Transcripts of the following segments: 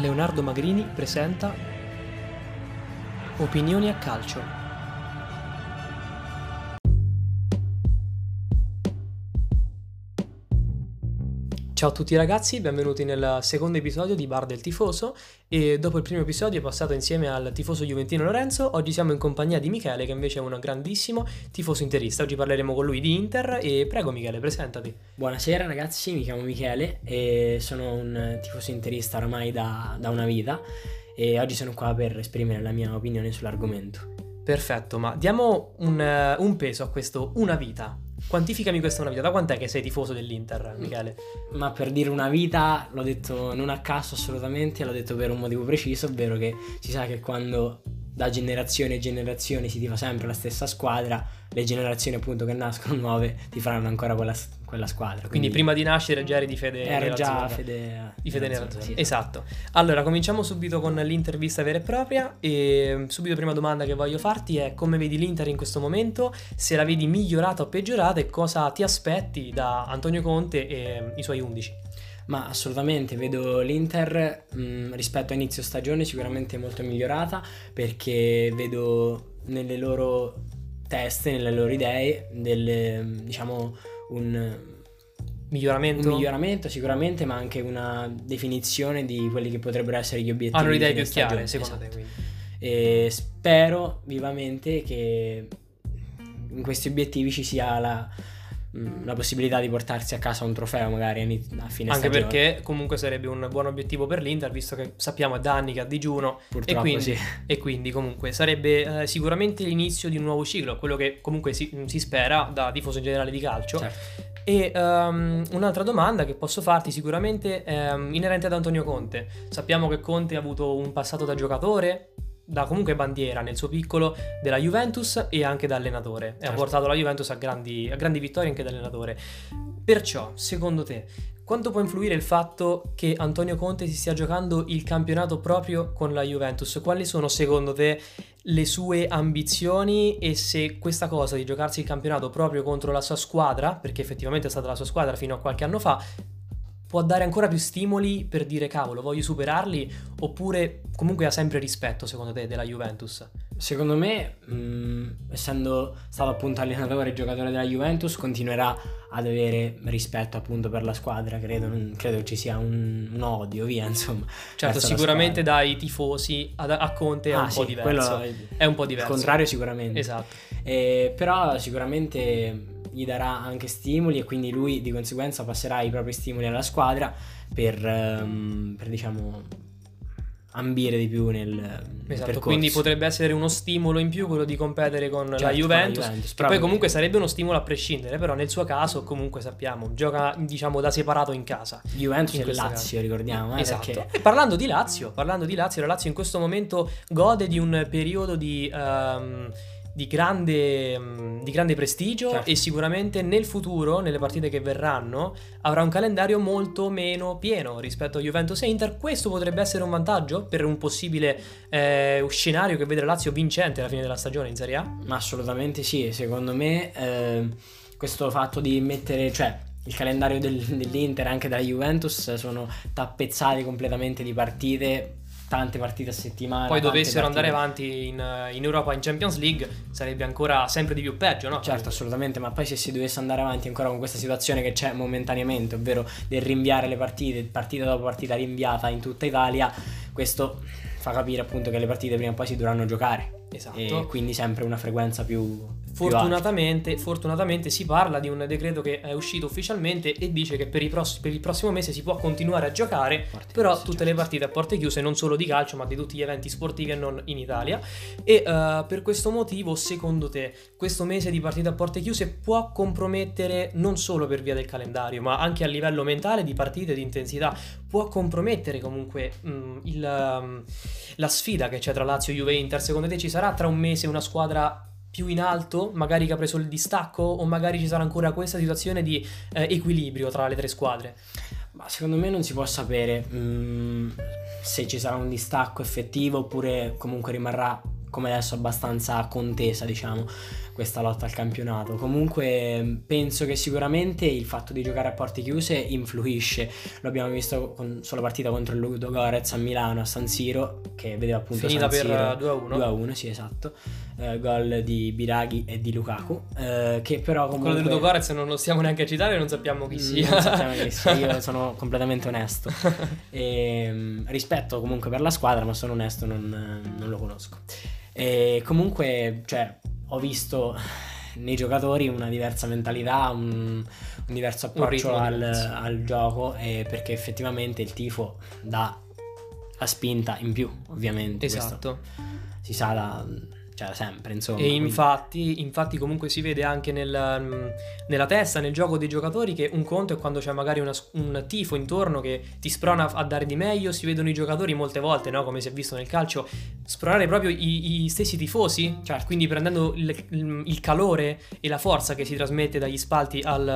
Leonardo Magrini presenta Opinioni a calcio. Ciao a tutti ragazzi, benvenuti nel secondo episodio di Bar del Tifoso e dopo il primo episodio passato insieme al tifoso juventino Lorenzo, oggi siamo in compagnia di Michele che invece è un grandissimo tifoso interista. Oggi parleremo con lui di Inter e prego Michele, presentati. Buonasera ragazzi, mi chiamo Michele e sono un tifoso interista ormai da, da una vita e oggi sono qua per esprimere la mia opinione sull'argomento. Perfetto, ma diamo un, un peso a questo una vita. Quantificami questa una vita. Da quant'è che sei tifoso dell'Inter, Michele? Ma per dire una vita, l'ho detto non a caso assolutamente, l'ho detto per un motivo preciso, ovvero che si sa che quando da generazione a generazione si tifa sempre la stessa squadra, le generazioni appunto che nascono nuove ti faranno ancora quella, quella squadra. Quindi, quindi, prima di nascere già eri di fede Era già fede, di fede nerazzurra. Sì. Esatto. Allora, cominciamo subito con l'intervista vera e propria e subito prima domanda che voglio farti è come vedi l'Inter in questo momento, se la vedi migliorata o peggiorata e cosa ti aspetti da Antonio Conte e i suoi 11? Ma assolutamente, vedo l'Inter mh, mm, rispetto a inizio stagione sicuramente molto migliorata perché vedo nelle loro teste, nelle loro idee, delle, diciamo, un miglioramento. Un miglioramento sicuramente, ma anche una definizione di quelli che potrebbero essere gli obiettivi. Hanno le idee più chiare, secondo esatto. te. Quindi. E spero vivamente che in questi obiettivi ci sia la, la possibilità di portarsi a casa un trofeo magari a fine Anche stagione. perché comunque sarebbe un buon obiettivo per l'Inter, visto che sappiamo è da anni che ha digiuno. Purtroppo e quindi, sì. E quindi comunque sarebbe eh, sicuramente l'inizio di un nuovo ciclo, quello che comunque si, si spera da tifoso generale di calcio. Certo. E um, un'altra domanda che posso farti sicuramente è um, inerente ad Antonio Conte. Sappiamo che Conte ha avuto un passato da giocatore, da comunque bandiera nel suo piccolo della Juventus e anche da allenatore. Certo. E ha portato la Juventus a grandi, a grandi vittorie anche da allenatore. Perciò, secondo te, quanto può influire il fatto che Antonio Conte si stia giocando il campionato proprio con la Juventus? Quali sono secondo te le sue ambizioni e se questa cosa di giocarsi il campionato proprio contro la sua squadra, perché effettivamente è stata la sua squadra fino a qualche anno fa, può dare ancora più stimoli per dire cavolo, voglio superarli oppure comunque ha sempre rispetto secondo te della Juventus? Secondo me, mh, mm, essendo stato appunto allenatore e giocatore della Juventus, continuerà ad avere rispetto appunto per la squadra, credo, non, credo ci sia un, un, odio, via insomma. Certo, sicuramente dai tifosi a, a Conte è ah, un sì, po' diverso. È un po' diverso. Il contrario sicuramente. Esatto. Eh, però sicuramente gli darà anche stimoli e quindi lui di conseguenza passerà i propri stimoli alla squadra per, um, per diciamo ambire di più nel, esatto, quindi potrebbe essere uno stimolo in più quello di competere con certo, la Juventus, la Juventus poi comunque sarebbe uno stimolo a prescindere, però nel suo caso comunque sappiamo, gioca diciamo da separato in casa. Juventus in e Lazio, caso. ricordiamo, eh, esatto. Perché... E parlando di Lazio, parlando di Lazio, la Lazio in questo momento gode di un periodo di um, di grande, mm, di grande prestigio certo. e sicuramente nel futuro, nelle partite che verranno, avrà un calendario molto meno pieno rispetto a Juventus e Inter. Questo potrebbe essere un vantaggio per un possibile eh, scenario che vede la Lazio vincente alla fine della stagione in Serie A? Ma assolutamente sì, secondo me eh, questo fatto di mettere, cioè il calendario del, dell'Inter anche della Juventus sono tappezzati completamente di partite tante partite a settimana. Poi dovessero andare avanti in, in, Europa in Champions League sarebbe ancora sempre di più peggio, no? Certo, assolutamente, ma poi se si dovesse andare avanti ancora con questa situazione che c'è momentaneamente, ovvero del rinviare le partite, partita dopo partita rinviata in tutta Italia, questo fa capire appunto che le partite prima o poi si dovranno giocare. Esatto. E quindi sempre una frequenza più, Fortunatamente, fortunatamente, si parla di un decreto che è uscito ufficialmente e dice che per, pross- per il prossimo mese si può continuare a giocare, porte però tutte certo. le partite a porte chiuse, non solo di calcio, ma di tutti gli eventi sportivi e non in Italia. E uh, per questo motivo, secondo te, questo mese di partite a porte chiuse può compromettere non solo per via del calendario, ma anche a livello mentale di partite di intensità, può compromettere comunque mh, mm, il, um, la sfida che c'è tra Lazio, Juve e Inter? Secondo te ci sarà tra un mese una squadra più in alto, magari che ha preso il distacco, o magari ci sarà ancora questa situazione di eh, equilibrio tra le tre squadre? Ma secondo me non si può sapere mm, se ci sarà un distacco effettivo oppure comunque rimarrà come adesso abbastanza contesa, diciamo, questa lotta al campionato. Comunque penso che sicuramente il fatto di giocare a porte chiuse influisce. Lo abbiamo visto con solo partita contro il Ludo Gorez a Milano, a San Siro, che vedeva appunto Finita San Siro per 2-1. 2-1, sì, esatto. Eh, gol di Biraghi e di Lukaku, eh, che però comunque... Quello di Ludo Gorez non lo stiamo neanche a citare, non sappiamo chi Mm, sia. Non sappiamo chi sia, io sono completamente onesto. E, rispetto comunque per la squadra, ma sono onesto, non, non lo conosco. E comunque, cioè, ho visto nei giocatori una diversa mentalità, un, un diverso approccio ritmo al, al gioco, perché effettivamente il tifo dà la spinta in più, ovviamente. Questo Esatto. si sa da, cioè, da sempre, insomma. E infatti, infatti comunque si vede anche nel, mm, nella testa, nel gioco dei giocatori che un conto è quando c'è magari una un tifo intorno che ti sprona a dare di meglio, si vedono i giocatori molte volte, no? come si è visto nel calcio, spronare proprio i, i stessi tifosi, Certo. quindi prendendo il, il- calore e la forza che si trasmette dagli spalti al,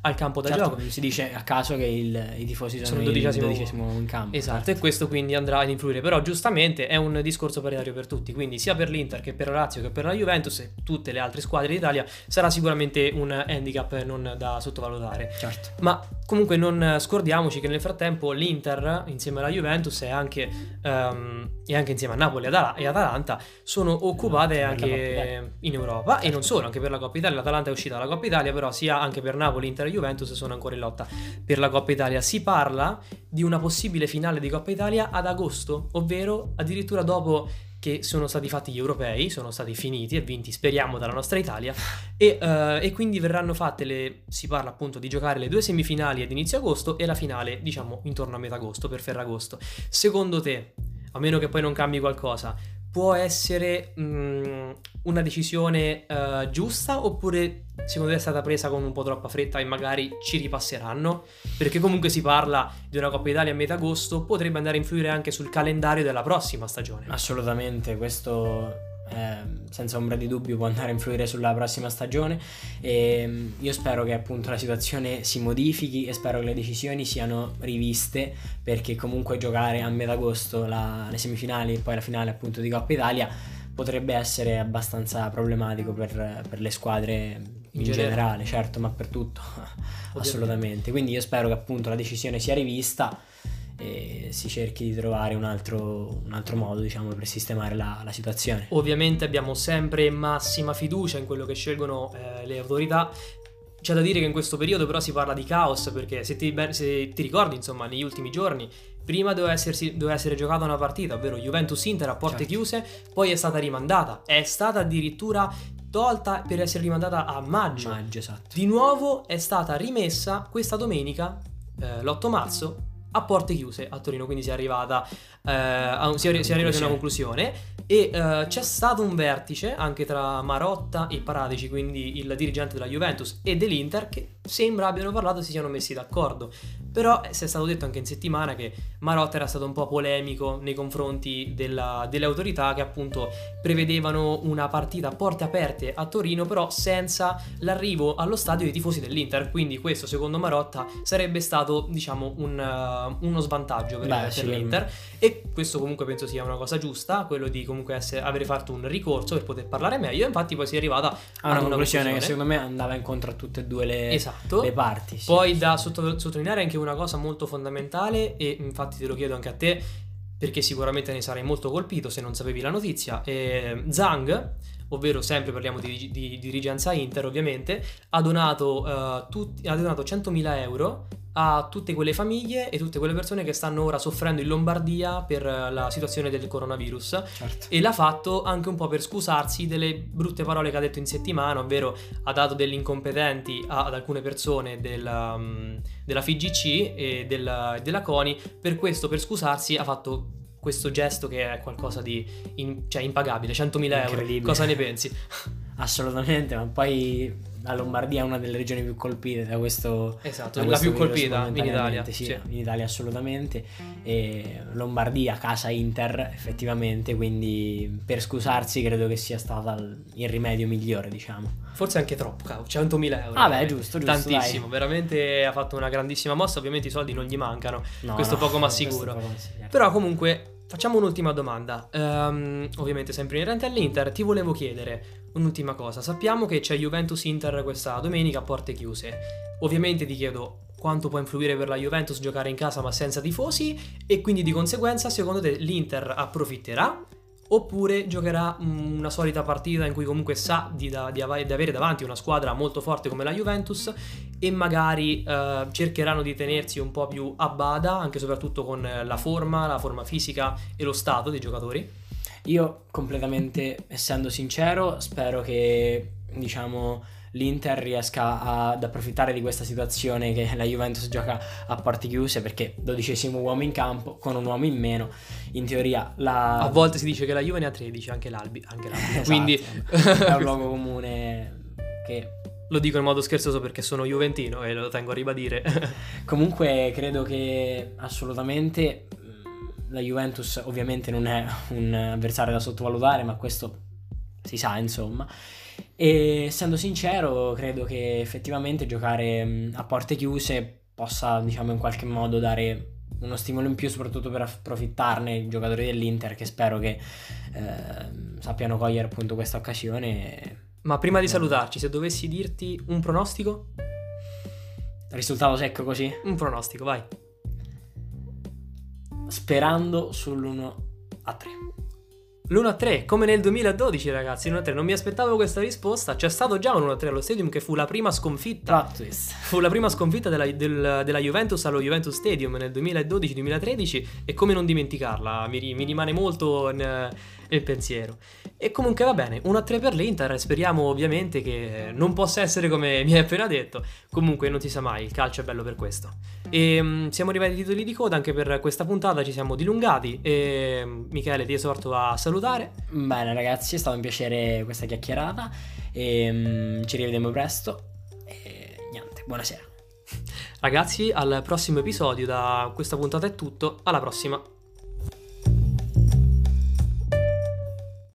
al campo da Certo, gioco. si dice a caso che il- i tifosi sono, Sono il il dodicesimo- dodicesimo in campo. Esatto, certo. e questo quindi andrà ad influire. Però giustamente è un discorso paritario per tutti, quindi sia per l'Inter che per la Lazio che per la Juventus e tutte le altre squadre d'Italia sarà sicuramente un handicap non da sottovalutare. certo. Ma comunque non scordiamoci che nel frattempo l'Inter insieme alla Juventus e anche, ehm, e anche insieme a Napoli e Atala- Atalanta sono occupate la anche in Europa e non solo, anche per la Coppa Italia. L'Atalanta è uscita dalla Coppa Italia, però sia anche per Napoli, Inter e Juventus sono ancora in lotta per la Coppa Italia. Si parla di una possibile finale di Coppa Italia ad agosto, ovvero addirittura dopo che sono stati fatti gli europei, sono stati finiti e vinti, speriamo, dalla nostra Italia, e, eh, e quindi verranno fatte le. Si parla appunto di giocare le due semifinali ad inizio agosto e la finale, diciamo, intorno a metà agosto per Ferragosto. Secondo te, a meno che poi non cambi qualcosa, può essere mh, una decisione eh, giusta oppure secondo te è stata presa con un po' troppa fretta e magari ci ripasseranno? Perché comunque si parla di una Coppa Italia a metà agosto, potrebbe andare a influire anche sul calendario della prossima stagione. Assolutamente, questo eh, senza ombra di dubbio può andare a influire sulla prossima stagione e mm, io spero che appunto la situazione si modifichi e spero che le decisioni siano riviste perché comunque giocare a metà agosto la- le semifinali e poi la finale appunto di Coppa Italia potrebbe essere abbastanza problematico per, per le squadre in, In generale, generale. certo, ma per tutto assolutamente. Quindi io spero che appunto la decisione sia rivista e si cerchi di trovare un altro, un altro modo, diciamo, per sistemare la, la situazione. Ovviamente abbiamo sempre massima fiducia in quello che scelgono eh, le autorità. C'è da dire che in questo periodo però si parla di caos perché se ti, se ti ricordi, insomma, negli ultimi giorni, prima doveva, essersi- doveva essere giocata una partita, ovvero Juventus-Inter a porte Certo. chiuse, poi è stata rimandata. È stata addirittura tolta per essere rimandata a maggio. Maggio, esatto. Di nuovo è stata rimessa questa domenica, eh, l'8 marzo, a porte chiuse a Torino, quindi si è arrivata eh, a un- si è, si è arrivati una conclusione e eh, c'è stato un vertice anche tra Marotta e Paratici, quindi il dirigente della Juventus e dell'Inter, che sembra abbiano parlato e si siano messi d'accordo. Però eh, si è stato detto anche in settimana che Marotta era stato un po' polemico nei confronti della- delle autorità che appunto prevedevano una partita a porte aperte a Torino, però senza l'arrivo allo stadio dei tifosi dell'Inter. Quindi questo, secondo Marotta, sarebbe stato, diciamo, un, uh, uno svantaggio per, Beh, sì. l'Inter. E questo comunque penso sia una cosa giusta, quello di comunque essere, avere fatto un ricorso per poter parlare meglio. Infatti poi si è arrivata Ha una ad conclusione che secondo me andava incontro a tutte e due le, Esatto. Le parti. sì. Poi da sotto- sottolineare anche una cosa molto fondamentale, e infatti te lo chiedo anche a te, perché sicuramente ne sarai molto colpito se non sapevi la notizia. eh, Zhang, ovvero sempre parliamo di, di dirigenza Inter ovviamente, ha donato, eh, tutti- ha donato 100.000 euro a tutte quelle famiglie e tutte quelle persone che stanno ora soffrendo in Lombardia per eh, la situazione del coronavirus. Certo. E l'ha fatto anche un po' per scusarsi delle brutte parole che ha detto in settimana, ovvero ha dato degli incompetenti a- ad alcune persone della, mm, della FIGC e della, della CONI. Per questo, per scusarsi, ha fatto questo gesto che è qualcosa di in- cioè, impagabile, 100.000 euro. Cosa ne pensi? Assolutamente, ma poi la Lombardia è una delle regioni più colpite da questo Esatto, da la questo più colpita in Italia. Sì, sì. in Italia assolutamente. E Lombardia, casa Inter, effettivamente, quindi per scusarsi credo che sia stato il rimedio migliore, diciamo. Forse anche troppo, cavolo, 100.000 euro. Ah, beh, giusto, giusto, Tantissimo, dai. veramente ha fatto una grandissima mossa. Ovviamente i soldi non gli mancano, No, questo no, poco ma sicuro. poco ma sicuro. Però comunque Facciamo un'ultima domanda, Ehm, ovviamente sempre inerente all'Inter, ti volevo chiedere un'ultima cosa, sappiamo che c'è Juventus-Inter questa domenica a porte chiuse, ovviamente ti chiedo quanto può influire per la Juventus giocare in casa ma senza tifosi e quindi di conseguenza secondo te l'Inter approfitterà oppure giocherà mm, una solita partita in cui comunque sa di, da- di ava- di avere davanti una squadra molto forte come la Juventus e magari eh, cercheranno di tenersi un po' più a bada anche soprattutto con la forma, la forma fisica e lo stato dei giocatori? Io completamente, essendo sincero, spero che diciamo l'Inter riesca ad approfittare di questa situazione che la Juventus gioca a porte chiuse perché dodicesimo uomo in campo con un uomo in meno. In teoria la A volte si dice che la Juve ne ha 13, anche l'Albi, anche l'Albi. Esatto, quindi è un luogo comune che lo dico in modo scherzoso perché sono juventino e lo tengo a ribadire. Comunque credo che assolutamente mh, la Juventus ovviamente non è un avversario da sottovalutare, ma questo si sa, insomma. E essendo sincero, credo che effettivamente giocare mh, a porte chiuse possa, diciamo, in qualche modo dare uno stimolo in più, soprattutto per approfittarne i giocatori dell'Inter, che spero che ehm, sappiano cogliere appunto questa occasione. Ma prima di salutarci, se dovessi dirti un pronostico, Risultato secco così? un pronostico, vai. Sperando sull'1 a 3. L'1-3, come nel 2012 ragazzi, 1-3, non mi aspettavo questa risposta, c'è stato già un 1-3 allo Stadium che fu la prima sconfitta, fu la prima sconfitta della, del- della Juventus allo Juventus Stadium nel 2012-2013 e come non dimenticarla, mi, mi rimane molto in- nel pensiero. E comunque va bene, 1-3 per l'Inter, speriamo ovviamente che non possa essere come mi hai appena detto, comunque non si sa mai, il calcio è bello per questo. E mm, siamo arrivati ai titoli di coda anche per questa puntata, ci siamo dilungati e mm, Michele ti esorto a salutare. Bene ragazzi, è stato un piacere questa chiacchierata e mm, ci rivedremo presto e niente, buonasera. Ragazzi, al prossimo episodio, da questa puntata è tutto, alla prossima.